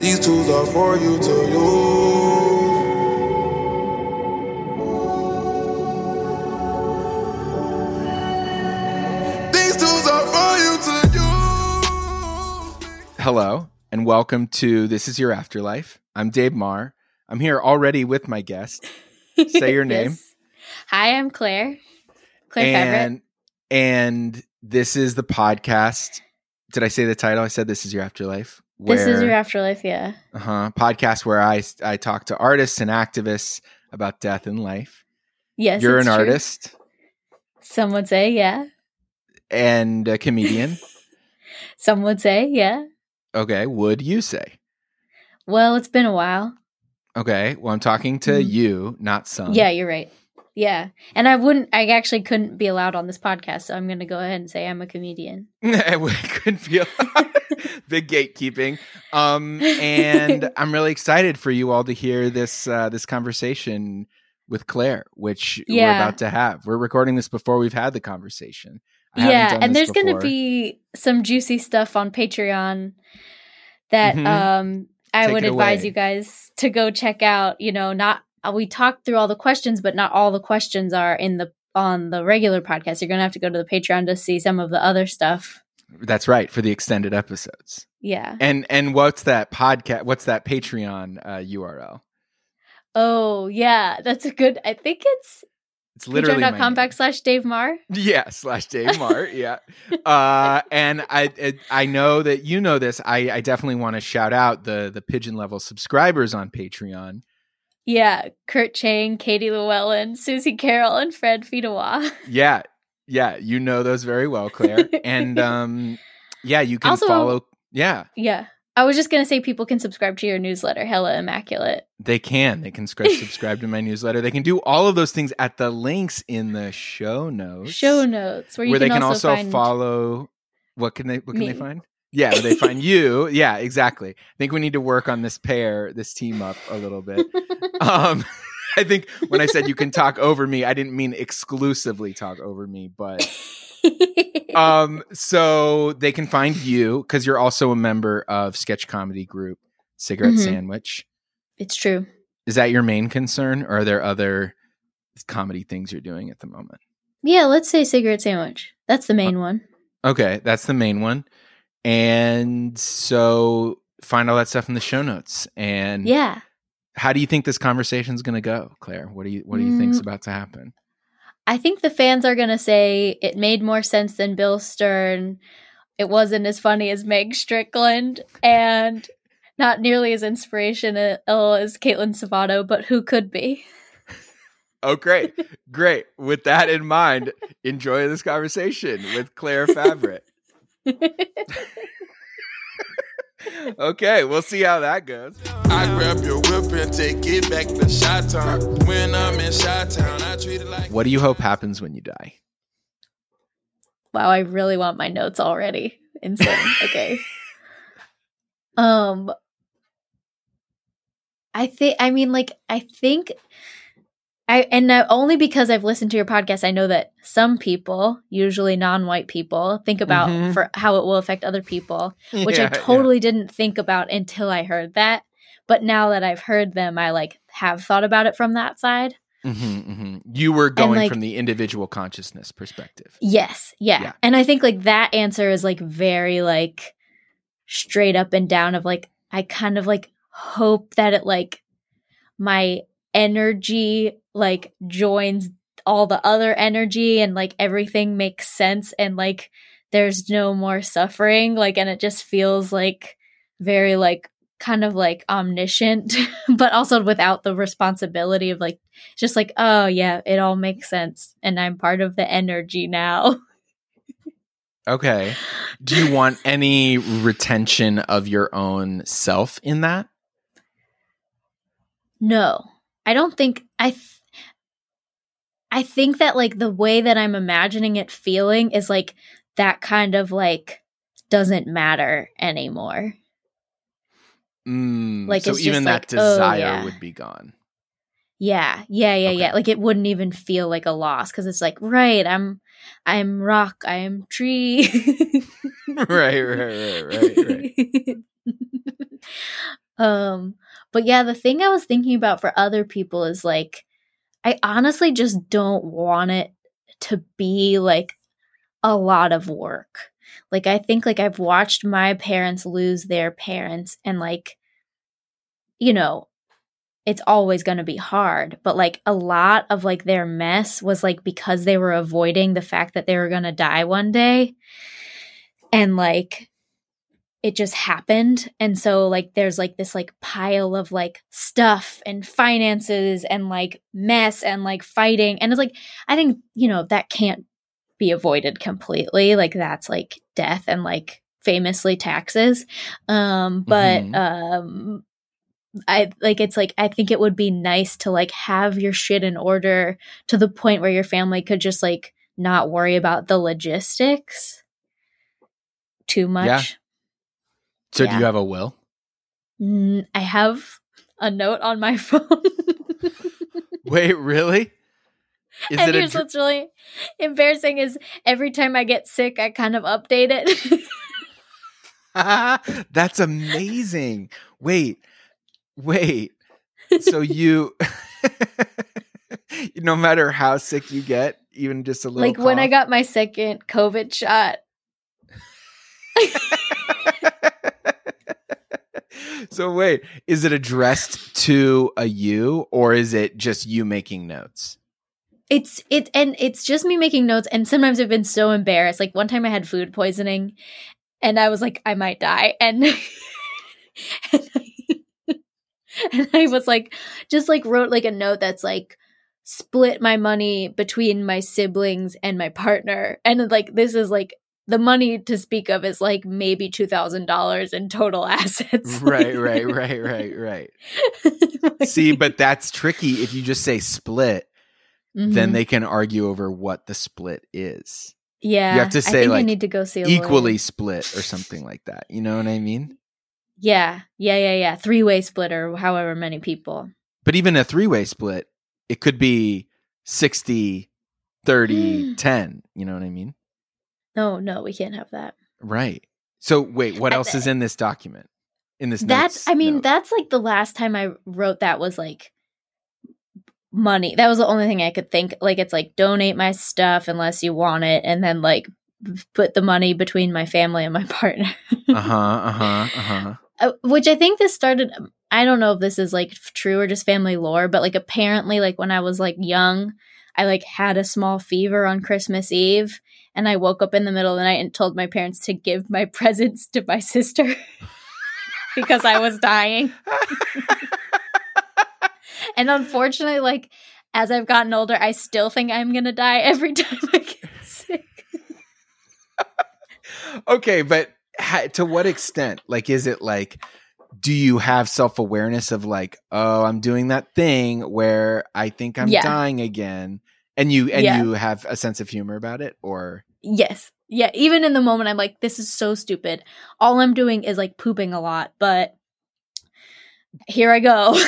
These tools are for you to use. These tools are for you to use. Hello and welcome to This Is Your Afterlife. I'm Dave Marr. I'm here already with my guest. Say your name. Yes. Hi, I'm Claire. Claire Favret. and and this is the podcast. Did I say the title? I said This Is Your Afterlife. This is your afterlife, yeah. uh-huh, podcast where I I talk to artists and activists about death and life. Yes. You're an true. artist Some would say, yeah. and a comedian. Some would say, yeah. okay, would you say? Well, it's been a while. Okay, well I'm talking to Mhm. you, not some. Yeah, you're right. Yeah. And I wouldn't, I actually couldn't be allowed on this podcast, so I'm going to go ahead and say I'm a comedian. we could feel big gatekeeping. Um, and I'm really excited for you all to hear this uh, this conversation with Claire, which we're about to have. We're recording this before we've had the conversation. I yeah. And there's going to be some juicy stuff on Patreon that Mhm. um, I Take would advise away. you guys to go check out. You know, not, uh, we talked through all the questions, but not all the questions are in the, on the regular podcast. You're going to have to go to the Patreon to see some of the other stuff. That's right for the extended episodes. Yeah. And and what's that podcast? What's that Patreon uh, URL? Oh, yeah. That's a good, I think it's It's literally patreon.com name. backslash Dave Marr. Yeah, slash Dave Marr. yeah. Uh, and I I know that you know this. I, I definitely want to shout out the the pigeon level subscribers on Patreon. Yeah. Kurt Chang, Katie Llewellyn, Susie Carroll, and Fred Fidawa. Yeah. Yeah, you know those very well, Claire. and um yeah, you can Also- follow yeah, Yeah. I was just going to say people can subscribe to your newsletter, Hella Immaculate. they can. They can subscribe to my newsletter. They can do all of those things at the links in the show notes. Show notes where you where can, they can also, also, follow what can they what can they find yeah they find you yeah exactly i think we need to work on this pair this team up a little bit um i think when i said you can talk over me i didn't mean exclusively talk over me but um so they can find you because you're also a member of sketch comedy group cigarette Mhm. sandwich it's true. is that your main concern or are there other comedy things you're doing at the moment Yeah, let's say cigarette sandwich. That's the main one. Okay, that's the main one. And so find all that stuff in the show notes. And Yeah. how do you think this conversation is going to go, Claire? What do you what do you think's Mm. about to happen? I think the fans are going to say it made more sense than Bill Stern. It wasn't as funny as Meg Strickland and not nearly as inspirational as Caitlin Savato, but who could be? Oh, great. great. With that in mind, enjoy this conversation with Claire Favret. Okay, we'll see how that goes. I grab your whip and take it back to Shot Town. When I'm in Shot Town, I treat it like. What do you hope happens when you die? wow, I really want my notes already. Insane. Okay. um I think I mean like I think I and now only because I've listened to your podcast I know that some people, usually non-white people, think about Mhm. for how it will affect other people, which Yeah, I totally didn't think about until I heard that. But now that I've heard them, I like have thought about it from that side. yeah. Mhm, mhm. You were going like- from the individual consciousness perspective. Yes, yeah. Yeah. And I think like that answer is like very like straight up and down of like I kind of like hope that it like my energy like joins all the other energy and like everything makes sense and like there's no more suffering like and it just feels like very like kind of like omniscient but also without the responsibility of like just like oh yeah it all makes sense and i'm part of the energy now Okay. Do you want any retention of your own self in that? no i don't think i th- i think that like the way that i'm imagining it feeling is like that kind of like doesn't matter anymore Mm, Like, so even that like, oh, desire yeah. would be gone. Yeah, yeah, yeah, Okay. yeah. Like it wouldn't even feel like a loss because it's like, right, I'm, I'm rock, I am tree. right, right, right, right, right. Um, but yeah, the thing I was thinking about for other people is like, I honestly just don't want it to be like a lot of work. Like, I think like I've watched my parents lose their parents and like, you know, it's always going to be hard but like a lot of like their mess was like because they were avoiding the fact that they were going to die one day and like it just happened. And so like there's like this like pile of like stuff and finances and like mess and like fighting. And it's like i think you know that can't be avoided completely. Like that's like death and like famously taxes. Um but Mhm. um I like it's like I think it would be nice to like have your shit in order to the point where your family could just like not worry about the logistics too much. So do you have a will? Mm, I have a note on my phone. Wait, really? Is and it here's dr- what's really embarrassing is every time I get sick, I kind of update it. That's amazing. Wait, wait. So you, no matter how sick you get, even just a little. like when I got my second COVID shot, so wait, is it addressed to a you or is it just you making notes? it's it and it's just me making notes and sometimes i've been so embarrassed. Like one time i had food poisoning and i was like i might die. And and, I, and I was like just like wrote like a note that's like split my money between my siblings and my partner. And like this is like the money to speak of is like maybe $2000 in total assets Right, right, right, right, right. See, but that's tricky. If you just say split, then Mhm. they can argue over what the split is. yeah You have to say, I like, need to go see Equally lawyer. split or something like that. You know what I mean? Yeah, yeah, yeah, yeah. Three way split or however many people. But even a three way split, it could be 60, 30, 10. You know what I mean? No, no, we can't have that. Right. So wait, what I- else is in this document? In this That's, I mean, note? that's like the last time I wrote that was like money. That was the only thing I could think. Like, it's like donate my stuff unless you want it, and then like put the money between my family and my partner. uh-huh, uh-huh, uh-huh. Uh, which I think this started. I don't know if this is like true or just family lore, but like apparently, like when I was like young, I like had a small fever on Christmas Eve, and I woke up in the middle of the night and told my parents to give my presents to my sister because I was dying. and unfortunately, like as I've gotten older, I still think I'm gonna die every time I get sick. okay, but ha- to what extent? Like, is it like, do you have self awareness of like, oh, I'm doing that thing where I think I'm Yeah. dying again, and you and Yeah. you have a sense of humor about it, or Yes. Yeah. Even in the moment, I'm like, this is so stupid. All I'm doing is like pooping a lot, but here I go.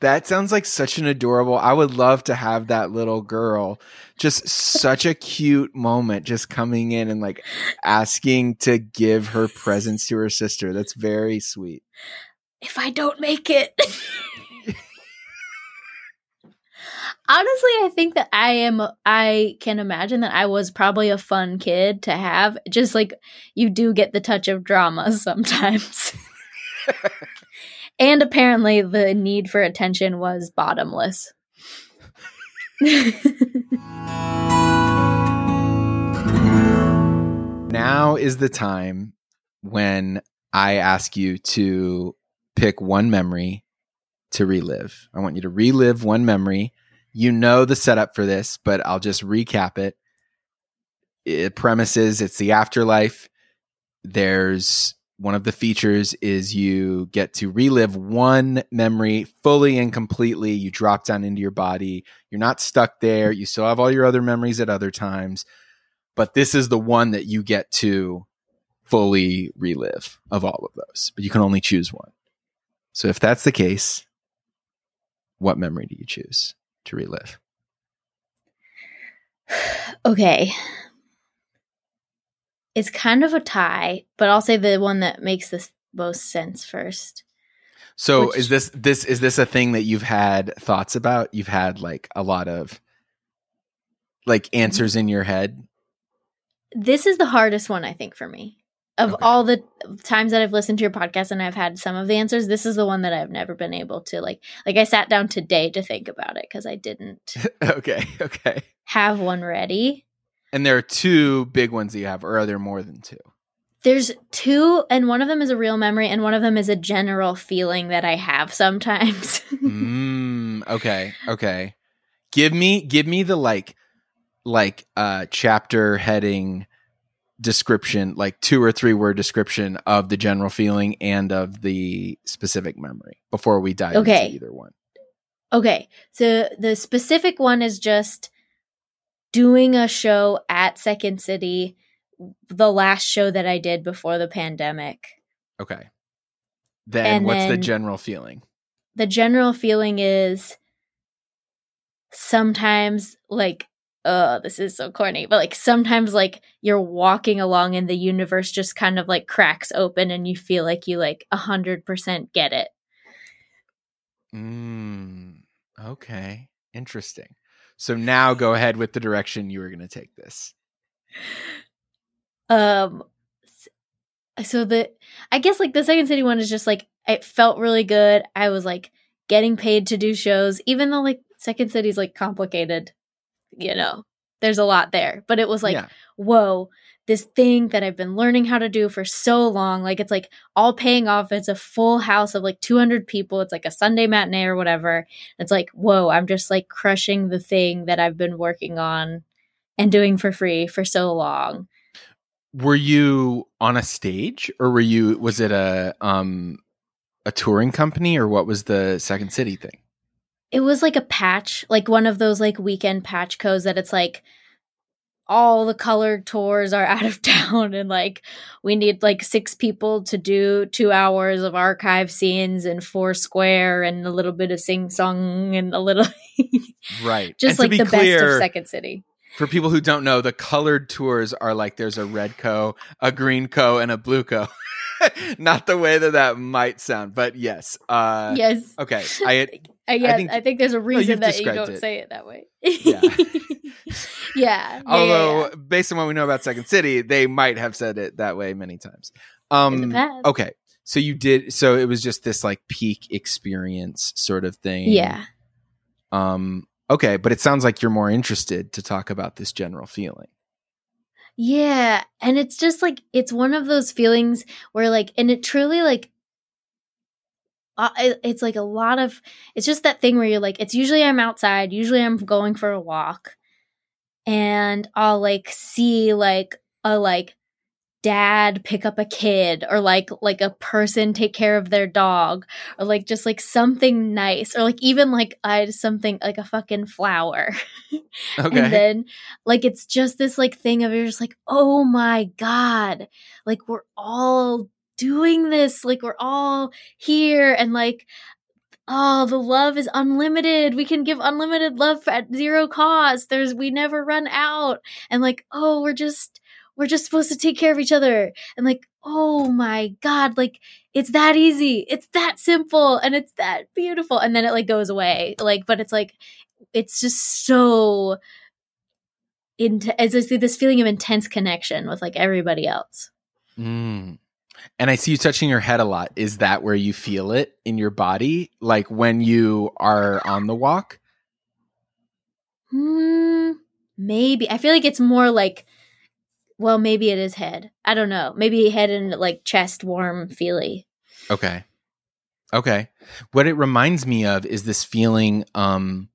that sounds like such an adorable. I would love to have that little girl. Just such a cute moment, just coming in and like asking to give her presents to her sister. That's very sweet. if I don't make it. Honestly, I think that I am, I can imagine that I was probably a fun kid to have. Just like you do get the touch of drama sometimes. and apparently, the need for attention was bottomless. Now is the time when I ask you to pick one memory to relive. I want you to relive one memory. You know the setup for this, but I'll just recap it. It premises it's the afterlife. There's one of the features is you get to relive one memory fully and completely. You drop down into your body. You're not stuck there. You still have all your other memories at other times but this is the one that you get to fully relive of all of those. But you can only choose one. So if that's the case, what memory do you choose to relive? okay. It's kind of a tie, but I'll say the one that makes this most sense first. So Which- is this this is this a thing that you've had thoughts about? You've had like a lot of like mm-hmm. answers in your head. This is the hardest one, I think, for me. Of Okay. all the times that I've listened to your podcast and I've had some of the answers, this is the one that I've never been able to like. Like I sat down today to think about it because I didn't okay, okay. have one ready. And there are two big ones that you have, or are there more than two? There's two, and one of them is a real memory, and one of them is a general feeling that I have sometimes. mm, okay, okay. Give me give me the like like uh chapter heading description, like two or three word description of the general feeling and of the specific memory before we dive Okay. into either one. okay, so the specific one is just doing a show at Second City, the last show that I did before the pandemic. Okay. Then And what's the general feeling? the general feeling is sometimes like oh this is so corny but like sometimes like you're walking along and the universe just kind of like cracks open and you feel like you like a hundred percent get it Mm, okay. Interesting. So now go ahead with the direction you were going to take this. um so the i guess like the second city one is just like it felt really good i was like getting paid to do shows even though like second city's like complicated you know there's a lot there but it was like yeah. whoa, this thing that I've been learning how to do for so long, like it's like all paying off. It's a full house of like 200 people. It's like a Sunday matinee or whatever. It's like, whoa, I'm just like crushing the thing that I've been working on and doing for free for so long. Were you on a stage or were you was it a um a touring company or what was the Second City thing? It was like a patch, like one of those like weekend patch codes that it's like all the colored tours are out of town and like we need like six people to do two hours of archive scenes and four square and a little bit of sing song and a little Right. just And like the best of second city For people who don't know, the colored tours are like there's a red co, a green co, and a blue co. Not the way that that might sound, but yes. Uh, yes Okay. I Yeah, I think- think, there's a reason you've that you don't it. say it that way. Yeah. yeah. yeah, although yeah, based on what we know about Second City, they might have said it that way many times. yeah. Um, okay, so you did. So it was just this like peak experience sort of thing. Yeah. Um. Okay, but it sounds like you're more interested to talk about this general feeling. Yeah, and it's just like it's one of those feelings where like and it truly like uh, it- it's like a lot of it's just that thing where you're like it's usually I'm outside, usually I'm going for a walk and I'll like see like a like dad pick up a kid or like like a person take care of their dog or like just like something nice or like even like I something like a fucking flower. Okay. And then like it's just this like thing of you're just like, oh my God. Like we're all doing this. Like we're all here and like oh the love is unlimited. We can give unlimited love at zero cost. There's we never run out. And like, oh, we're just we're just supposed to take care of each other. And like, oh my God, like it's that easy. It's that simple and it's that beautiful. And then it like goes away. Like, but it's like it's just so into as I this feeling of intense connection with like everybody else. Mm. And I see you touching your head a lot. Is that where you feel it in your body, like when you are on the walk? Hmm, maybe I feel like it's more like, well, maybe it is head. I don't know. Maybe head and like chest warm feely. Okay. Okay. What it reminds me of is this feeling um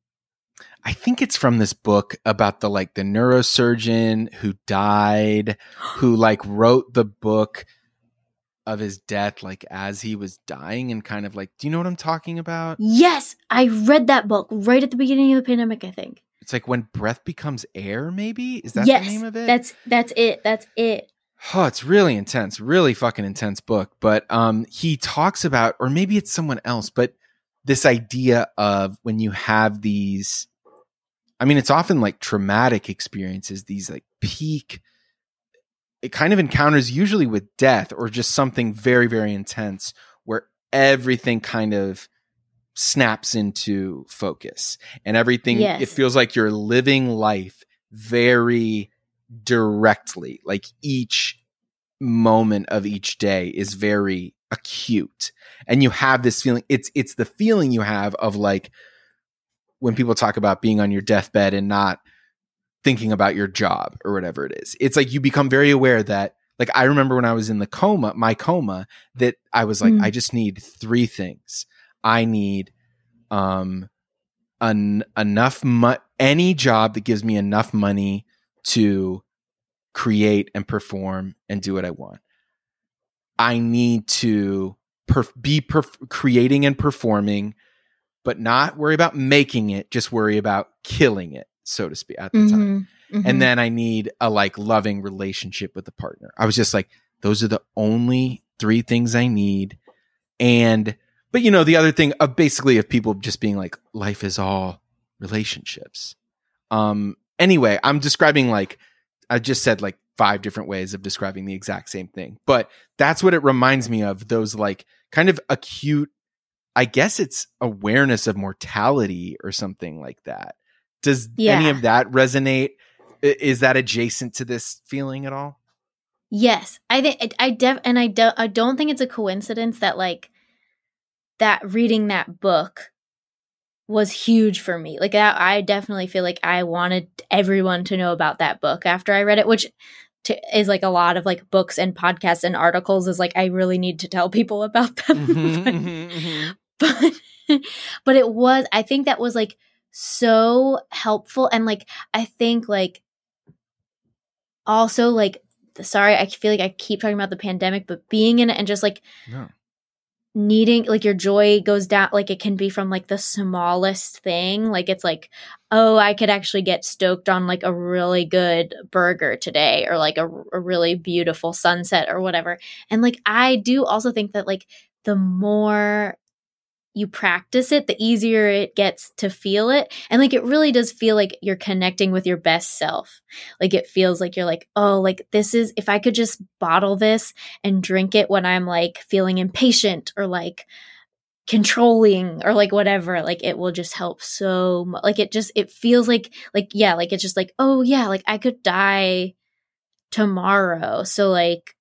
I think it's from this book about the like the neurosurgeon who died who like wrote the book of his death like as he was dying and kind of like do you know what I'm talking about? Yes, I read that book right at the beginning of the pandemic. I think. It's like when breath becomes air maybe? Is that yes, the name of it? that's that's it. That's it. Oh, it's really intense, really fucking intense book. But um, he talks about, or maybe it's someone else, but this idea of when you have these, I mean, it's often like traumatic experiences, these like peak it kind of encounters usually with death or just something very very intense where everything kind of snaps into focus and everything Yes. it feels like you're living life very directly like each moment of each day is very acute and you have this feeling it's it's the feeling you have of like when people talk about being on your deathbed and not thinking about your job or whatever it is. It's like you become very aware that like i remember when i was in the coma my coma that i was like Mm. i just need three things. I need um an, enough mo- any job that gives me enough money to create and perform and do what i want. I need to perf- be perf- creating and performing but not worry about making it just worry about killing it so to speak at the time Mhm, mhm. and then I need a like loving relationship with the partner. I was just like, those are the only three things I need. And, but you know, the other thing of basically of people just being like, life is all relationships. Um, anyway, I'm describing like, I just said like five different ways of describing the exact same thing, but that's what it reminds me of those like kind of acute, I guess it's awareness of mortality or something like that. Does any of that resonate? Is that adjacent to this feeling at all? Yes, I think I, def and I don't I don't think it's a coincidence that like that reading that book was huge for me. Like I, I definitely feel like I wanted everyone to know about that book after I read it, which to, is like a lot of like books and podcasts and articles is like I really need to tell people about them. Mm-hmm, mm-hmm, mm-hmm. but but it was I think that was like so helpful and like I think like also like sorry I feel like I keep talking about the pandemic but being in it and just like needing like your joy goes down like it can be from like the smallest thing like it's like oh I could actually get stoked on like a really good burger today or like a, a really beautiful sunset or whatever and like I do also think that like the more you practice it, the easier it gets to feel it. And like it really does feel like you're connecting with your best self. Like it feels like you're like, oh, like this is, if I could just bottle this and drink it when I'm like feeling impatient or like controlling or like whatever, like it will just help so much. Like it just, it feels like, like, yeah, like it's just like, oh, yeah, like I could die tomorrow. So like,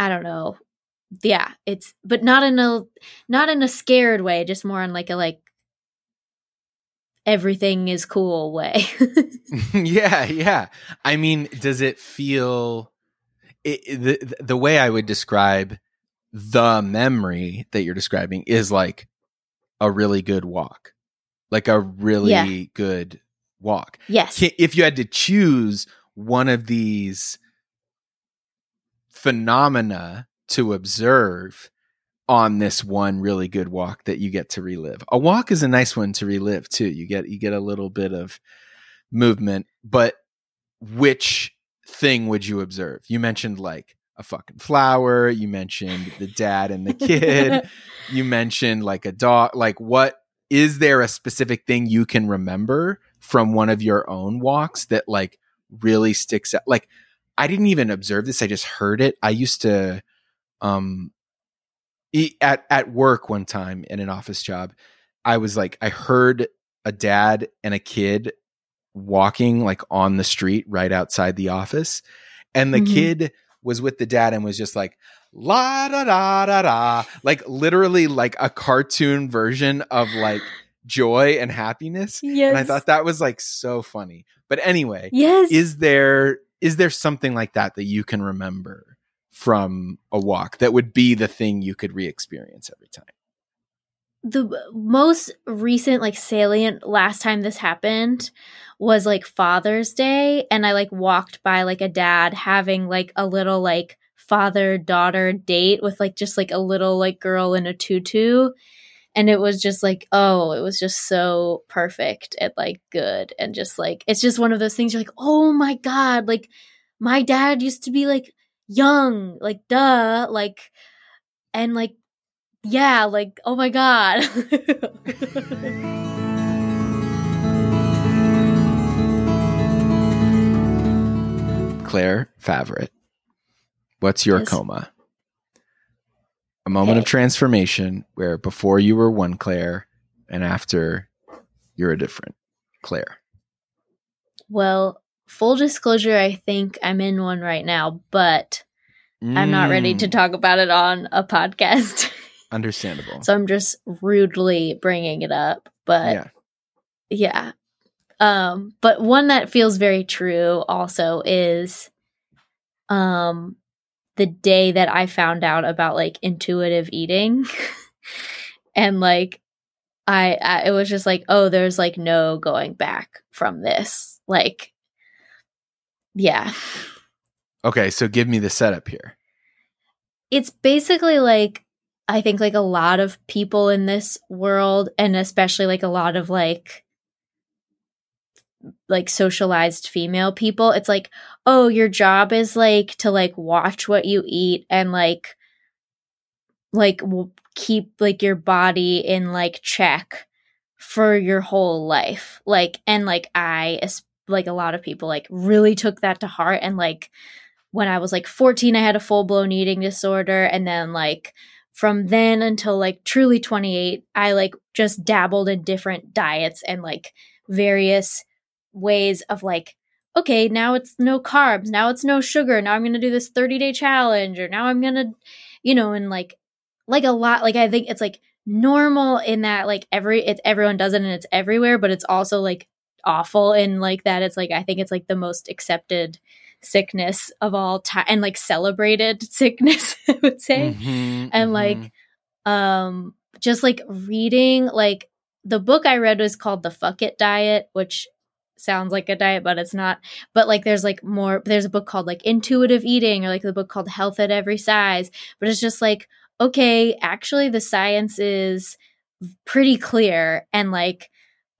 I don't know yeah it's but not in a not in a scared way just more in like a like everything is cool way yeah, yeah. I mean, does it feel it, the the way I would describe the memory that you're describing is like a really good walk, like a really Yeah. good walk. yes If you had to choose one of these phenomena to observe on this one really good walk that you get to relive. A walk is a nice one to relive too. You get you get a little bit of movement, but which thing would you observe? You mentioned like a fucking flower, you mentioned the dad and the kid, you mentioned like a dog, like what is there a specific thing you can remember from one of your own walks that like really sticks out? Like I didn't even observe this, I just heard it. I used to um at at work one time in an office job, I was like I heard a dad and a kid walking like on the street right outside the office and the Mhm. kid was with the dad and was just like la da da da da like literally like a cartoon version of like joy and happiness yes and i thought that was like so funny. But anyway yes. is there is there something like that that you can remember from a walk that would be the thing you could re-experience every time? The most recent like salient last time this happened was like father's day and i like walked by like a dad having like a little like father daughter date with like just like a little like girl in a tutu and it was just like oh it was just so perfect and like good and just like it's just one of those things you're like oh my god like my dad used to be like young like duh like and like yeah, like, oh my god. Claire Favret, what's your Yes. coma? A moment of transformation where before you were one Claire and after you're a different Claire. Well, full disclosure, I think I'm in one right now, but I'm not ready to Mm, talk about it on a podcast. Understandable. so I'm just rudely bringing it up. But yeah. yeah. Um, but one that feels very true also is um the day that I found out about like intuitive eating. and like I, I it was just like, oh, there's like no going back from this. Like yeah. Okay, so give me the setup here. it's basically like I think like a lot of people in this world and especially like a lot of like like socialized female people it's like oh your job is like to like watch what you eat and like like w- keep like your body in like check for your whole life like and like i like a lot of people like really took that to heart and like when I was like 14, I had a full blown eating disorder. And then, like, from then until like truly 28, I like just dabbled in different diets and like various ways of like, okay, now it's no carbs. Now it's no sugar. Now I'm going to do this 30 day challenge. Or now I'm going to, you know, and like, like a lot, like, I think it's like normal in that like every, it's everyone does it and it's everywhere, but it's also like awful in like that. It's like, I think it's like the most accepted sickness of all time and like celebrated sickness i would say Mhm, and mhm. like um just like reading like the book i read was called the fuck it diet which sounds like a diet but it's not but like there's like more there's a book called like intuitive eating or like the book called health at every size but it's just like okay actually the science is pretty clear and like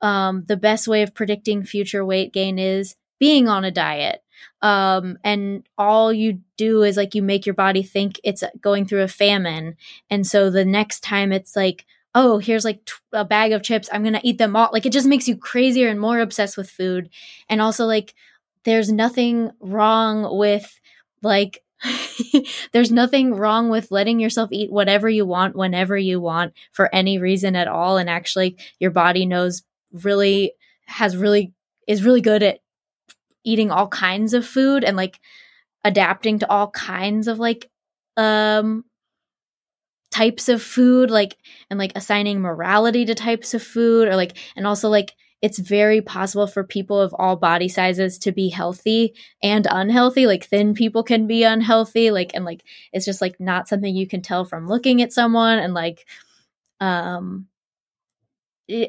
um the best way of predicting future weight gain is being on a diet. Um and all you do is like you make your body think it's going through a famine. And so the next time it's like oh here's like a bag of chips. I'm gonna eat them all. Like it just makes you crazier and more obsessed with food. And also like there's nothing wrong with like there's nothing wrong with letting yourself eat whatever you want whenever you want for any reason at all. And actually your body knows really has really is really good at eating all kinds of food and like adapting to all kinds of like um types of food like and like assigning morality to types of food or like and also like it's very possible for people of all body sizes to be healthy and unhealthy. Like thin people can be unhealthy like and like it's just like not something you can tell from looking at someone and like um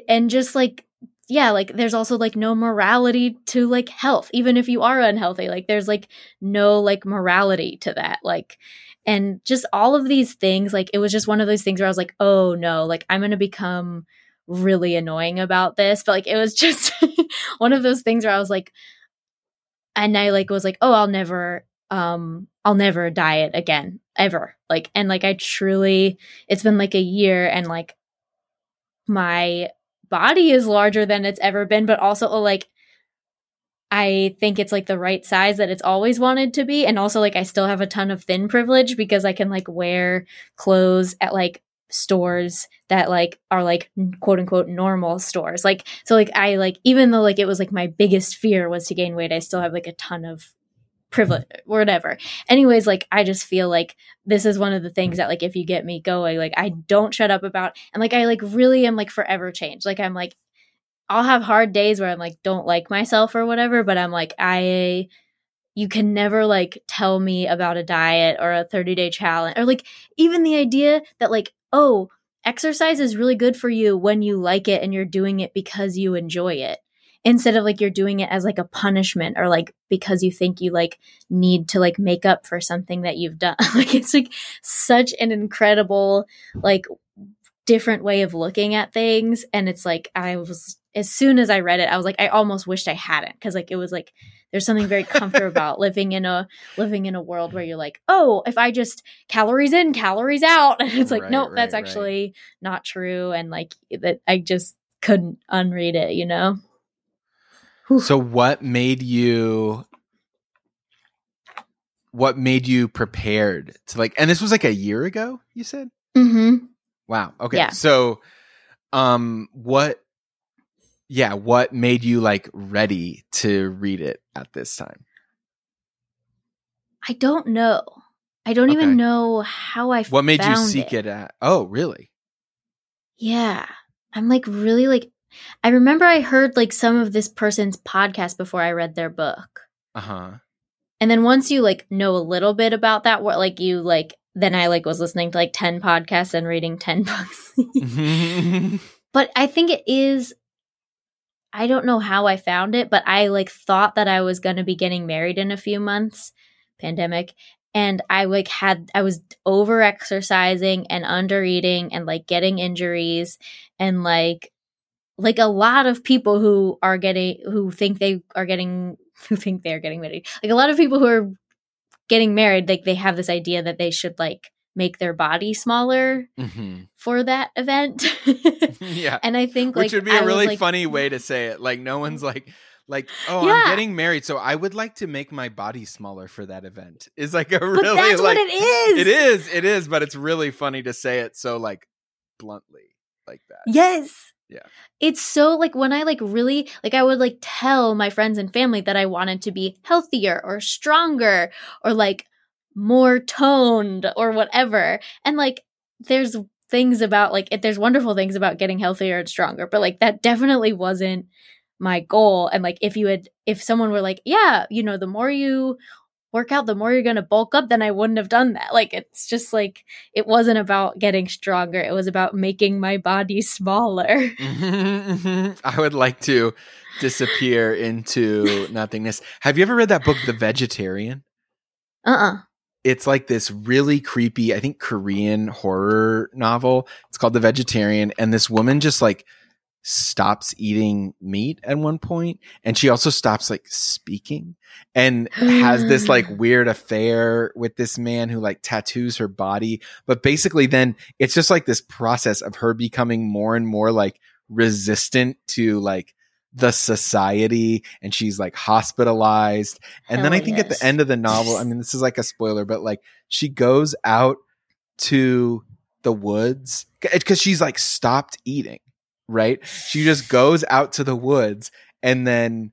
and just like yeah like there's also like no morality to like health even if you are unhealthy like there's like no like morality to that like and just all of these things like it was just one of those things where i was like oh no like i'm gonna become really annoying about this but like it was just one of those things where i was like and i like was like oh i'll never um i'll never diet again ever like and like i truly it's been like a year and like my body is larger than it's ever been but also uh, like I think it's like the right size that it's always wanted to be. And also, like, I still have a ton of thin privilege because I can like wear clothes at like stores that like are like quote unquote normal stores. Like, so like, I like, even though like it was like my biggest fear was to gain weight, I still have like a ton of privilege, or whatever. Anyways, like, I just feel like this is one of the things that like, if you get me going, like, I don't shut up about, and like, I like really am like forever changed. Like, I'm like, I'll have hard days where I'm like don't like myself or whatever, but I'm like I you can never like tell me about a diet or a 30 day challenge or like even the idea that like oh exercise is really good for you when you like it and you're doing it because you enjoy it instead of like you're doing it as like a punishment or like because you think you like need to like make up for something that you've done. Like it's like such an incredible like different way of looking at things. And it's like i was as soon as i read it i was like i almost wished i hadn't because like it was like there's something very comfortable about living in a living in a world where you're like oh if i just calories in calories out. And it's like Right, nope right, that's right. actually not true. And like that i just couldn't unread it you know So what made you what made you prepared to like and this was like a year ago, you said? Mm-hmm. Wow. Okay. Yeah. So um what yeah, what made you like ready to read it at this time? I don't know. I don't Okay. even know how I What made you seek it. at? Oh, really? Yeah. I'm like really like I remember I heard like some of this person's podcast before I read their book. Uh-huh. And then once you like know a little bit about that what like you like then I like was listening to like 10 podcasts and reading 10 books. but I think it is I don't know how I found it, but I like thought that I was going to be getting married in a few months, pandemic, and I like had I was over exercising and under eating and like getting injuries and like like a lot of people who are getting who think they are getting who think they're getting married. Like a lot of people who are getting married like they have this idea that they should like make their body smaller Mhm. for that event. Yeah. and I think Which would be I a was, really like, funny way to say it. Like no one's like like, oh, Yeah. I'm getting married, so I would like to make my body smaller for that event. Is like a But really that's like what it is. it is, it is, but it's really funny to say it so like bluntly like that. Yes. Yeah. It's so like when I like really like I would like tell my friends and family that I wanted to be healthier or stronger or like more toned or whatever. And like there's things about like it, there's wonderful things about getting healthier and stronger, but like that definitely wasn't my goal. And like if you had if someone were like, yeah, you know, the more you work out, the more you're going to bulk up, then I wouldn't have done that. Like it's just like it wasn't about getting stronger. It was about making my body smaller. I would like to disappear into nothingness. Have you ever read that book, The Vegetarian? Uh-uh. it's like this really creepy, I think Korean horror novel. It's called The Vegetarian, and this woman just like stops eating meat at one point, and she also stops like speaking and has this hmm. like weird affair with this man who like tattoos her body. But basically, then it's just like this process of her becoming more and more like resistant to like the society and she's like hospitalized. And then I think at the end of the novel, I mean, this is like a spoiler, but like she goes out to the woods because she's like stopped eating, right? She just goes out to the woods and then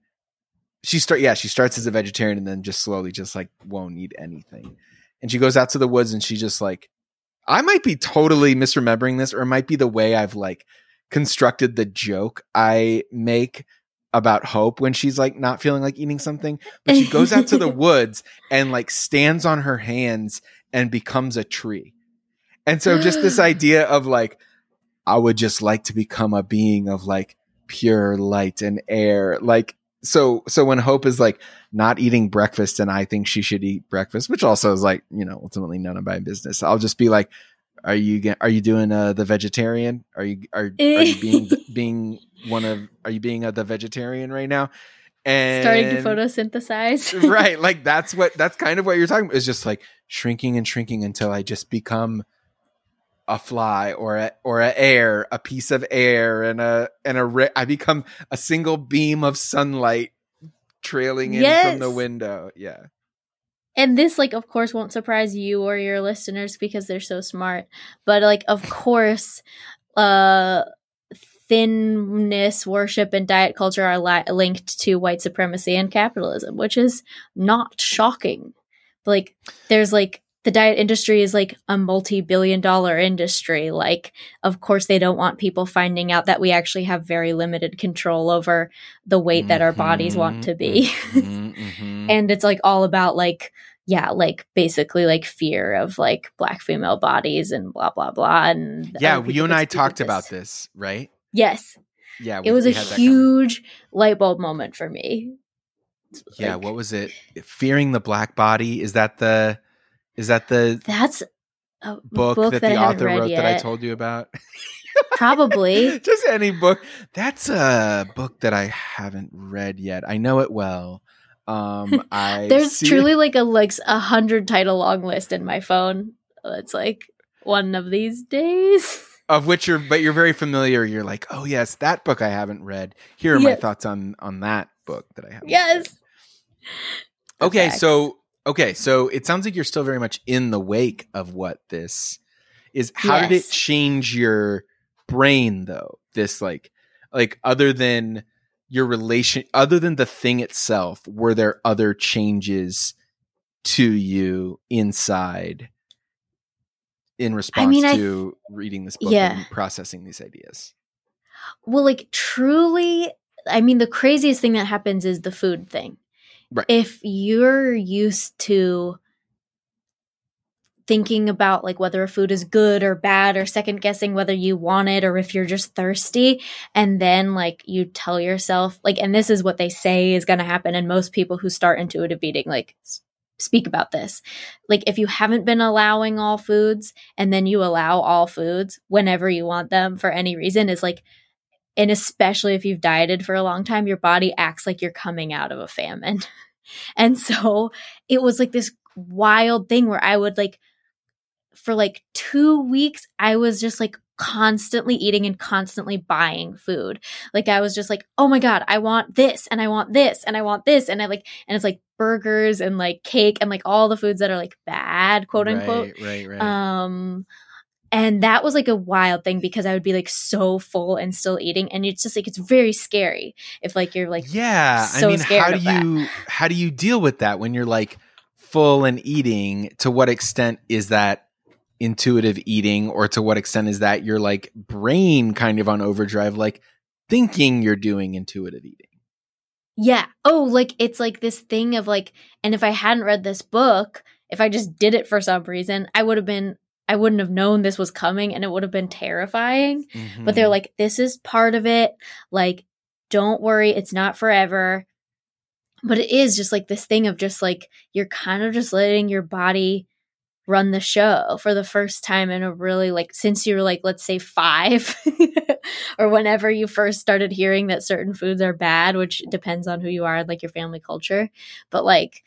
she start yeah, she starts as a vegetarian and then just slowly just like won't eat anything. And she goes out to the woods and she just like I might be totally misremembering this or it might be the way I've like constructed the joke I make about hope when she's like not feeling like eating something but she goes out to the woods and like stands on her hands and becomes a tree and so just this idea of like i would just like to become a being of like pure light and air. Like so so when hope is like not eating breakfast and i think she should eat breakfast which also is like you know ultimately none of my business i'll just be like are you are you doing uh the vegetarian? Are you are, are you being being one of are you being a, the vegetarian right now? And Starting to photosynthesize. right like that's what that's kind of what you're talking about is just like shrinking and shrinking until i just become a fly or a or a air a piece of air and a and a i become a single beam of sunlight trailing in from the window. Yeah. And this like of course won't surprise you or your listeners because they're so smart but like of course uh thinness worship and diet culture are li- linked to white supremacy and capitalism which is not shocking. Like there's like the diet industry is like a multi-billion dollar industry. Like of course they don't want people finding out that we actually have very limited control over the weight that our bodies want to be. Mhm, mhm. and it's like all about like yeah like basically like fear of like black female bodies and blah blah blah and yeah you and i talked with about this right? Yes. Yeah it was a we huge light bulb moment for me. Yeah Like, what was it? Fearing the black body? Is that the is that the that's a book, book, that, that, the author wrote yet. that I told you about? probably Just any book. That's a book that I haven't read yet. I know it well. Um, I there's see- truly like a like a hundred title long list in my phone it's like one of these days of which you're, but you're very familiar. You're like, oh yes, that book I haven't read. Here are my thoughts on on that book that I haven't. yes read. Okay, so okay, so it sounds like you're still very much in the wake of what this is. How did it change your brain though? This like like other than your relation other than the thing itself, were there other changes to you inside in response mean, I to reading this book Yeah. and processing these ideas? Well, like truly, I mean, the craziest thing that happens is the food thing. Right. If you're used to thinking about like whether a food is good or bad or second guessing whether you want it or if you're just thirsty and then like you tell yourself like and this is what they say is going to happen and most people who start intuitive eating like speak about this like if you haven't been allowing all foods and then you allow all foods whenever you want them for any reason is like and especially if you've dieted for a long time your body acts like you're coming out of a famine. And so it was like this wild thing where i would like for like two weeks i was just like constantly eating and constantly buying food. Like i was just like oh my god i want this and i want this and i want this and i like and it's like burgers and like cake and like all the foods that are like bad quote unquote. Right, right, right. um and that was like a wild thing because I would be like so full and still eating and it's just like it's very scary if like you're like yeah so i mean how do of that. you how do you deal with that when you're like full and eating? To what extent is that intuitive eating or to what extent is that your like brain kind of on overdrive like thinking you're doing intuitive eating? Yeah. Oh like it's like this thing of like and if I hadn't read this book if I just did it for some reason I would have been I wouldn't have known this was coming and it would have been terrifying. Mm-hmm. But they're like this is part of it. Like don't worry it's not forever. But it is just like this thing of just like you're kind of just letting your body run the show for the first time in a really like since you were like let's say 5 or whenever you first started hearing that certain foods are bad which depends on who you are and like your family culture. But like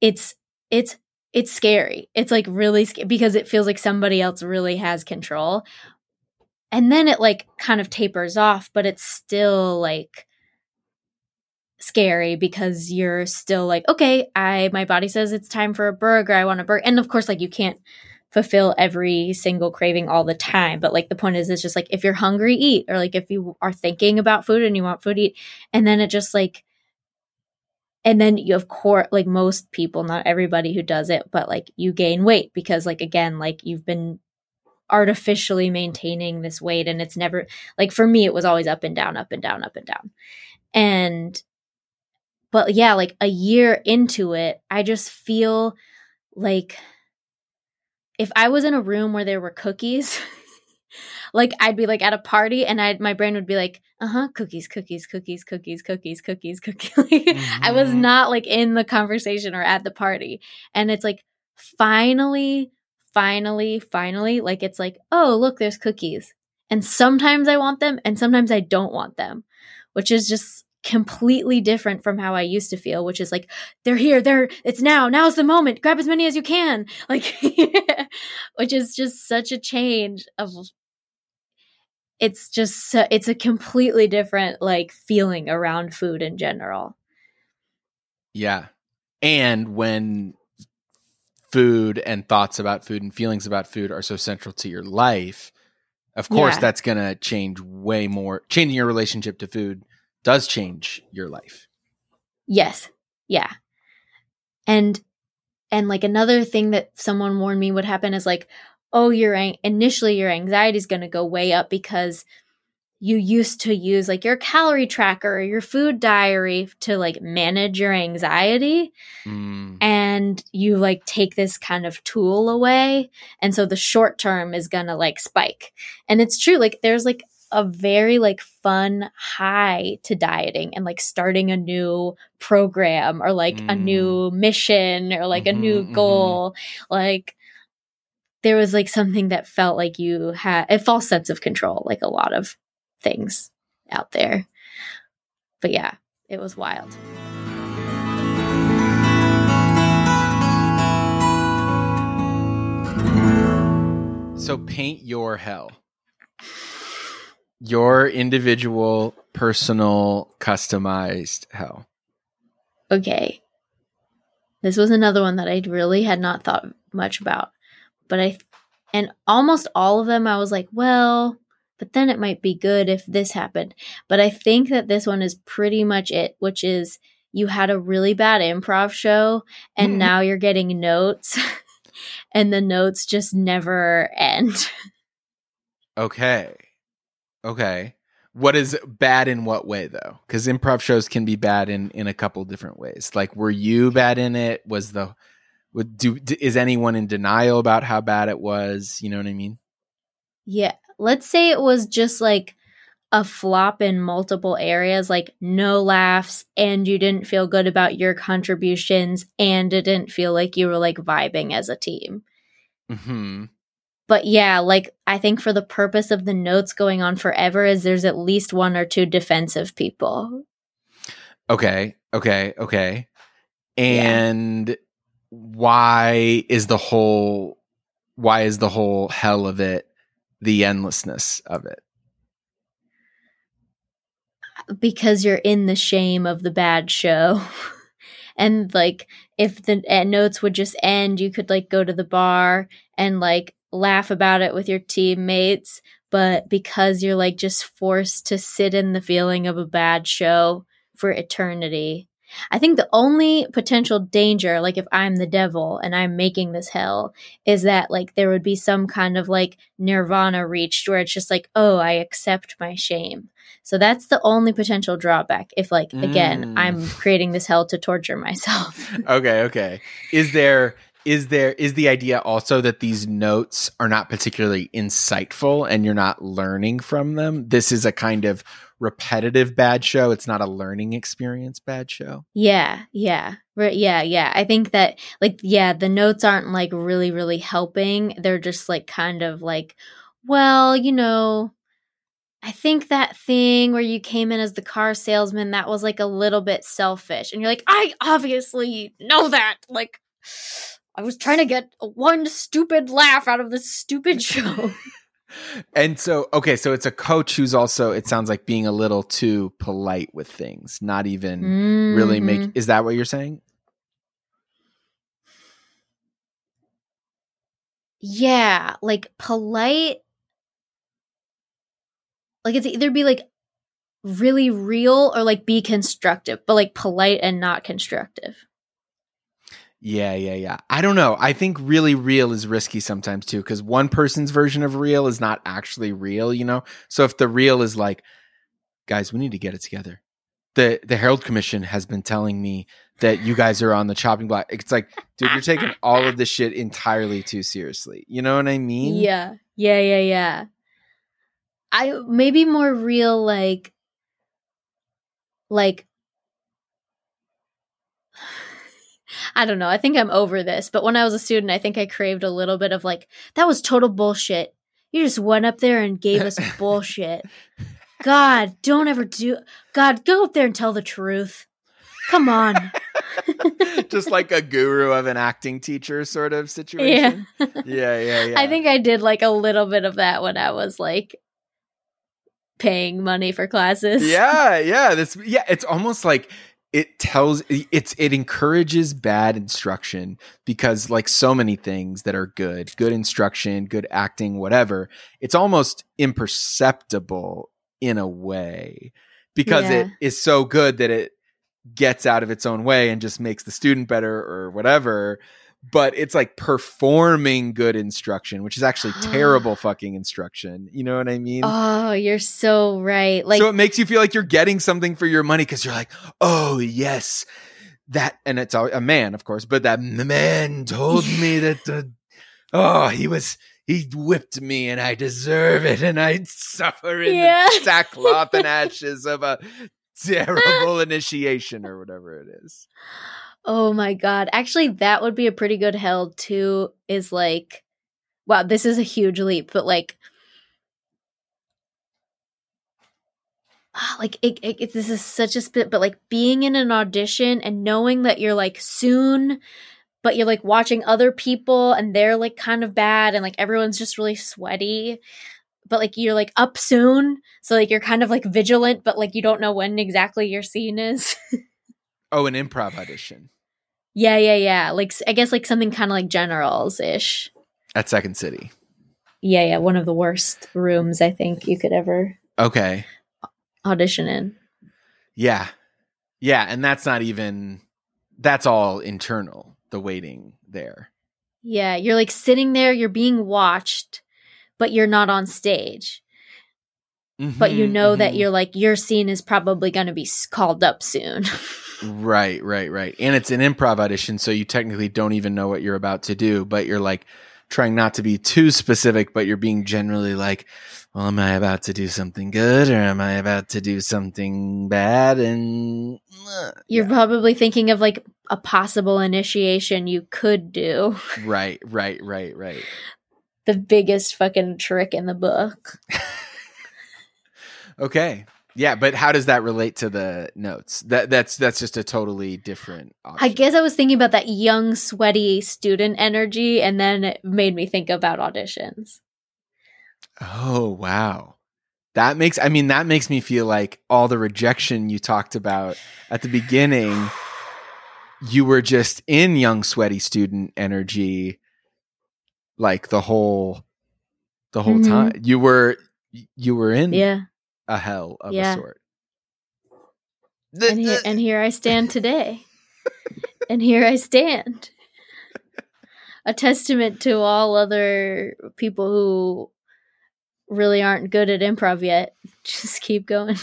it's it's it's scary. It's like really scary because it feels like somebody else really has control. And then it like kind of tapers off but it's still like scary because you're still like okay i my body says it's time for a burger i want a burger and of course like you can't fulfill every single craving all the time but like the point is it's just like if you're hungry eat or like if you are thinking about food and you want food eat and then it just like and then you of course like most people not everybody who does it but like you gain weight because like again like you've been artificially maintaining this weight and it's never like for me it was always up and down up and down up and down. And but yeah like a year into it i just feel like if i was in a room where there were cookies like i'd be like at a party and i my brain would be like uh-huh cookies cookies cookies cookies cookies cookies cookies. I was Mhm. not like in the conversation or at the party. And it's like finally finally finally like it's like oh look there's cookies. And sometimes i want them and sometimes i don't want them which is just completely different from how i used to feel which is like they're here they're it's now now's the moment grab as many as you can. Like which is just such a change of it's just it's a completely different like feeling around food in general Yeah. And when food and thoughts about food and feelings about food are so central to your life, of course Yeah. that's going to change way more. Changing your relationship to food does change your life. Yes. Yeah. And and like another thing that someone warned me would happen is like, oh, your initially your anxiety is going to go way up because you used to use like your calorie tracker or your food diary to like manage your anxiety Mm. and you like take this kind of tool away and so the short term is gonna like spike and it's true like there's like a very like fun high to dieting and like starting a new program or like a Mm. new mission or like a new Mhm, mhm. goal like there was like something that felt like you had a false sense of control like a lot of things out there but yeah it was wild So paint your hell. Your individual, personal, customized hell. okay This was another one that I really had not thought much about. But I, and almost all of them, I was like, well, but then it might be good if this happened. But I think that this one is pretty much it, which is you had a really bad improv show and Mhm. now you're getting notes and the notes just never end. Okay. Okay. What is bad in what way though? Because improv shows can be bad in in a couple different ways. Like, were you bad in it? Was the would do is anyone in denial about how bad it was? You know what I mean? Yeah. Let's say it was just like a flop in multiple areas, like no laughs, and you didn't feel good about your contributions, and it didn't feel like you were like vibing as a team. Hmm. But yeah, like I think for the purpose of the notes going on forever, is there's at least one or two defensive people. Okay. Okay. Okay. And why is the whole why is the whole hell of it the endlessness of it? because you're in the shame of the bad show. and like if the uh, notes would just end, you could like go to the bar and like laugh about it with your teammates, but because you're like just forced to sit in the feeling of a bad show for eternity. I think the only potential danger, like if I'm the devil and I'm making this hell, is that like there would be some kind of like nirvana reached where it's just like, oh, I accept my shame. So that's the only potential drawback. If like again, Mm. I'm creating this hell to torture myself. okay, okay. Is there is there is the idea also that these notes are not particularly insightful and you're not learning from them? This is a kind of repetitive bad show. It's not a learning experience bad show. yeah, yeah. Right, yeah, yeah. I think that like yeah, the notes aren't like really really helping. They're just like kind of like well, you know, I think that thing where you came in as the car salesman that was like a little bit selfish. And you're like, "I obviously know that." Like I was trying to get one stupid laugh out of this stupid show. And so okay, so it's a coach who's also it sounds like being a little too polite with things, not even really Mhm. make is that what you're saying? Yeah, like polite. Like it's either be like really real or like be constructive, but like polite and not constructive. Yeah, yeah, yeah. I don't know. I think really real is risky sometimes too, because one person's version of real is not actually real, you know? So if the real is like, guys, we need to get it together. The the Harold Commission has been telling me that you guys are on the chopping block. It's like, dude, you're taking all of this shit entirely too seriously. You know what I mean? Yeah. Yeah, yeah, yeah. I maybe more real like like I don't know. I think I'm over this, but when I was a student, I think I craved a little bit of like that was total bullshit. You just went up there and gave us bullshit. God, don't ever do God, go up there and tell the truth. Come on. Just like a guru of an acting teacher sort of situation. Yeah, yeah, yeah. I think I did like a little bit of that when I was like paying money for classes. yeah yeah this yeah it's almost like it tells it's it encourages bad instruction because like so many things that are good good instruction good acting whatever it's almost imperceptible in a way because it Yeah. is so good that it gets out of its own way and just makes the student better or whatever but it's like performing good instruction which is actually terrible fucking instruction you know what i mean Oh, you're so right. Like so it makes you feel like you're getting something for your money because you're like, oh yes, that, and it's a a man, of course, but that man told me that, uh, oh, he was he whipped me and I deserve it, and I suffer in Yeah. the sackcloth and ashes of a terrible initiation or whatever it is. Oh my god. Actually, that would be a pretty good hell too. Is like, wow, this is a huge leap, but like, ah, like it, it, it- this is such a spit. But like being in an audition and knowing that you're like soon, but you're like watching other people and they're like kind of bad and like everyone's just really sweaty. But like you're like up soon, so like you're kind of like vigilant, but like you don't know when exactly your scene is. Oh, an improv audition. Yeah, yeah, yeah. Like I guess like something kind of like generals ish. at Second City. Yeah, yeah. One of the worst rooms I think you could ever Okay. audition in. Yeah. Yeah, and that's not even that's all internal, the waiting there. Yeah, you're like sitting there, you're being watched, but you're not on stage. But you Mhm, know that mhm. you're like your scene is probably going to be called up soon. Right, right, right. And it's an improv audition, so you technically don't even know what you're about to do, but you're like trying not to be too specific, but you're being generally like, well, am I about to do something good or am I about to do something bad? And uh, you're yeah. probably thinking of like a possible initiation you could do. right, right, right, right. The biggest fucking trick in the book. Okay. Yeah, but how does that relate to the notes? That that's that's just a totally different option. I guess I was thinking about that young, sweaty student energy, and then it made me think about auditions. Oh, wow. That makes I mean that makes me feel like all the rejection you talked about at the beginning you were just in young sweaty student energy like the whole the whole Mhm. time. You were you were in Yeah. A hell of Yeah. a sort. And here, and here I stand today. and here I stand. A testament to all other people who really aren't good at improv yet. Just keep going.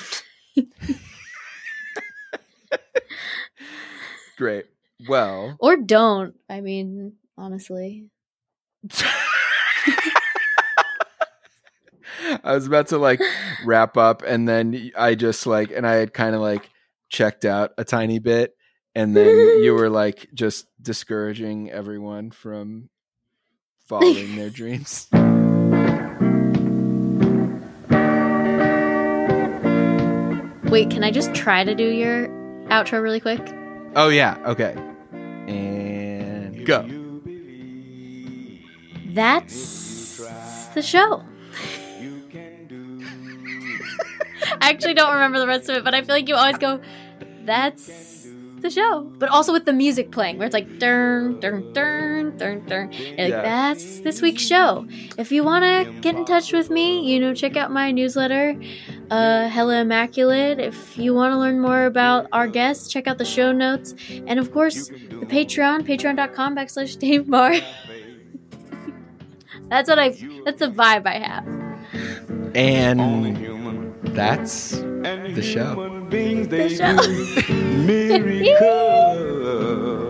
Great. Well, or don't. I mean, honestly. I was about to like wrap up and then I just like and I had kind of like checked out a tiny bit and then you were like just discouraging everyone from following their dreams. Wait, can I just try to do your outro really quick? Oh yeah, okay. And go. That's the show. I actually don't remember the rest of it, but I feel like you always go, that's the show. But also with the music playing, where it's like, dun, dun, dun, dun, dun. You're like, Yeah. that's this week's show. If you want to get in touch with me, you know, check out my newsletter, uh, Hella Immaculate. If you want to learn more about our guests, check out the show notes. And of course, the Patreon, patreon.com backslash Dave Marr. that's what I, that's the vibe I have. And that's the show. the show.